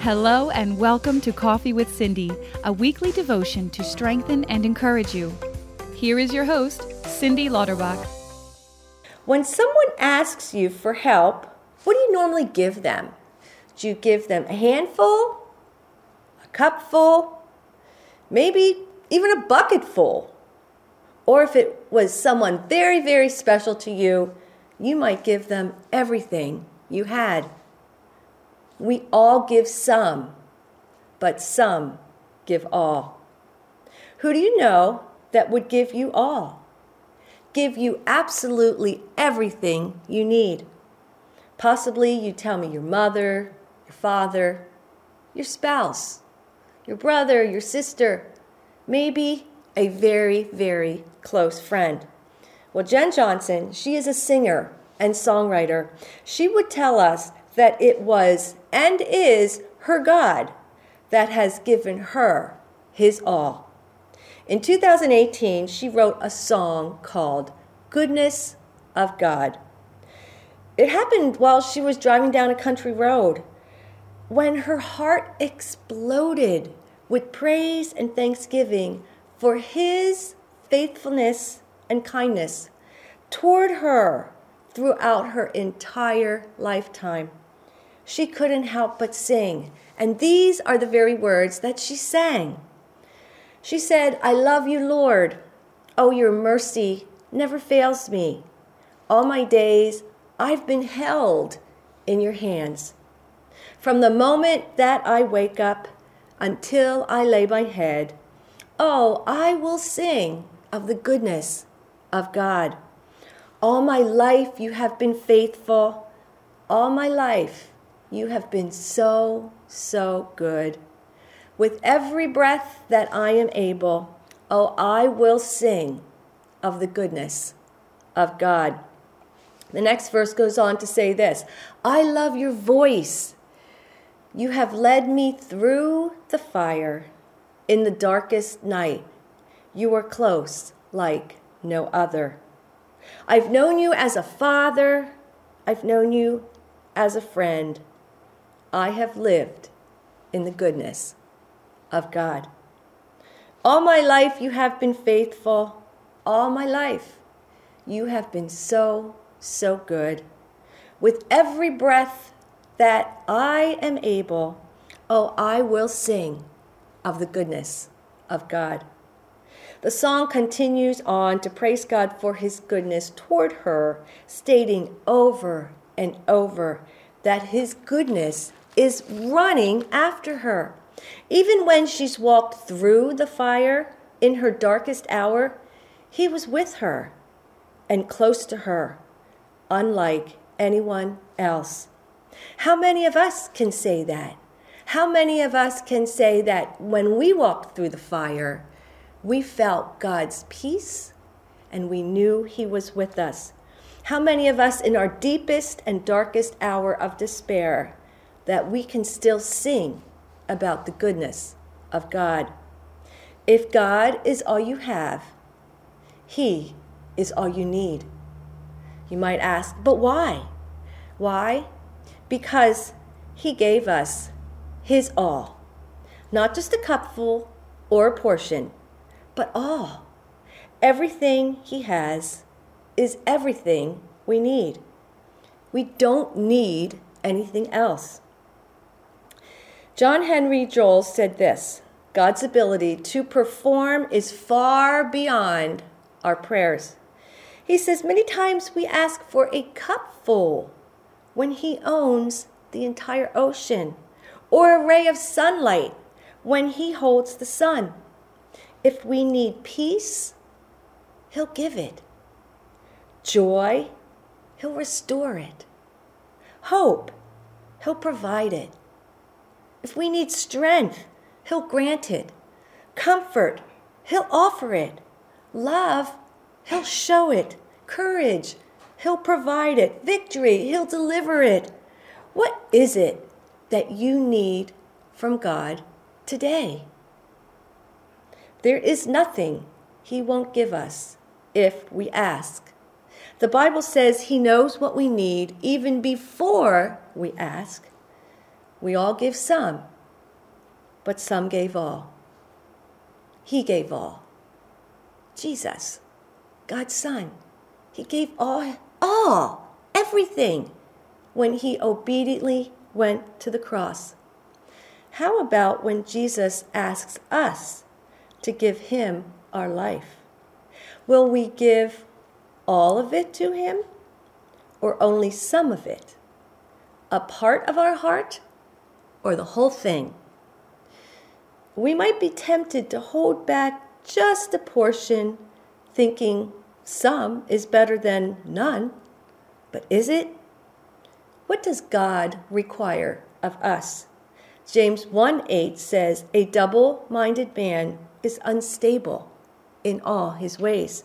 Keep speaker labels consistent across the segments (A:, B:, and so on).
A: Hello, and welcome to Coffee with Cindy, a weekly devotion to strengthen and encourage you. Here is your host, Cindy Lauterbach.
B: When someone asks you for help, what do you normally give them? Do you give them a handful, a cupful, maybe even a bucketful? Or if it was someone very, very special to you, you might give them everything you had. We all give some, but some give all. Who do you know that would give you all? Give you absolutely everything you need. Possibly you tell me your mother, your father, your spouse, your brother, your sister, maybe a very, very close friend. Well, Jenn Johnson, she is a singer and songwriter. She would tell us that it was and is her God that has given her his all. In 2018, she wrote a song called Goodness of God. It happened while she was driving down a country road when her heart exploded with praise and thanksgiving for his faithfulness and kindness toward her throughout her entire lifetime. She couldn't help but sing, and these are the very words that she sang. She said, I love you, Lord. Oh, your mercy never fails me. All my days I've been held in your hands. From the moment that I wake up until I lay my head, oh, I will sing of the goodness of God. All my life you have been faithful. All my life you have been so, so good. With every breath that I am able, oh, I will sing of the goodness of God. The next verse goes on to say this I love your voice. You have led me through the fire in the darkest night. You are close like no other. I've known you as a father, I've known you as a friend. I have lived in the goodness of God. All my life you have been faithful. All my life you have been so, so good. With every breath that I am able, oh, I will sing of the goodness of God. The song continues on to praise God for his goodness toward her, stating over and over that his goodness is running after her. Even when she's walked through the fire in her darkest hour, he was with her and close to her, unlike anyone else. How many of us can say that? How many of us can say that when we walked through the fire, we felt God's peace and we knew He was with us. How many of us, in our deepest and darkest hour of despair, that we can still sing about the goodness of God? If God is all you have, He is all you need. You might ask, but why? Why? Because He gave us His all, not just a cupful or a portion but all. Everything He has is everything we need. We don't need anything else. John Henry Jowett said this God's ability to perform is far beyond our prayers. He says, Many times we ask for a cupful when He owns the entire ocean, or a ray of sunlight when He holds the sun. If we need peace, He'll give it. Joy, He'll restore it. Hope, He'll provide it. If we need strength, He'll grant it. Comfort, He'll offer it. Love, He'll show it. Courage, He'll provide it. Victory, He'll deliver it. What is it that you need from God today? There is nothing He won't give us if we ask. The Bible says He knows what we need even before we ask. We all give some, but some gave all. He gave all. Jesus, God's Son, He gave all, all, everything when He obediently went to the cross. How about when Jesus asks us to give Him our life? Will we give all of it to Him or only some of it? A part of our heart or the whole thing? We might be tempted to hold back just a portion, thinking some is better than none. But is it? What does God require of us? James 1 8 says, A double minded man is unstable in all his ways.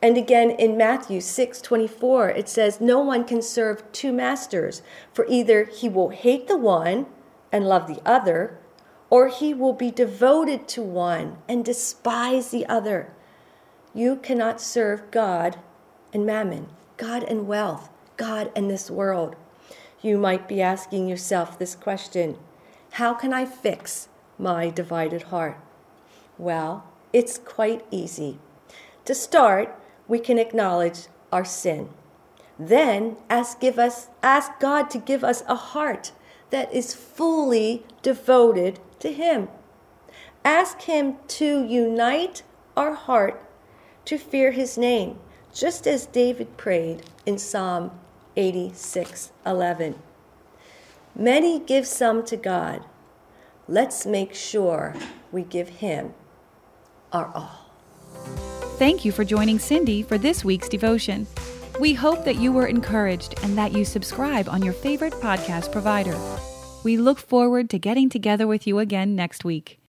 B: And again in Matthew 6:24 it says no one can serve two masters for either he will hate the one and love the other or he will be devoted to one and despise the other. You cannot serve God and mammon, God and wealth, God and this world. You might be asking yourself this question How can I fix my divided heart? Well, it's quite easy. To start, we can acknowledge our sin. Then ask give us ask God to give us a heart that is fully devoted to him. Ask him to unite our heart to fear his name, just as David prayed in Psalm 86:11. Many give some to God. Let's make sure we give him our all.
A: Thank you for joining Cindy for this week's devotion. We hope that you were encouraged and that you subscribe on your favorite podcast provider. We look forward to getting together with you again next week.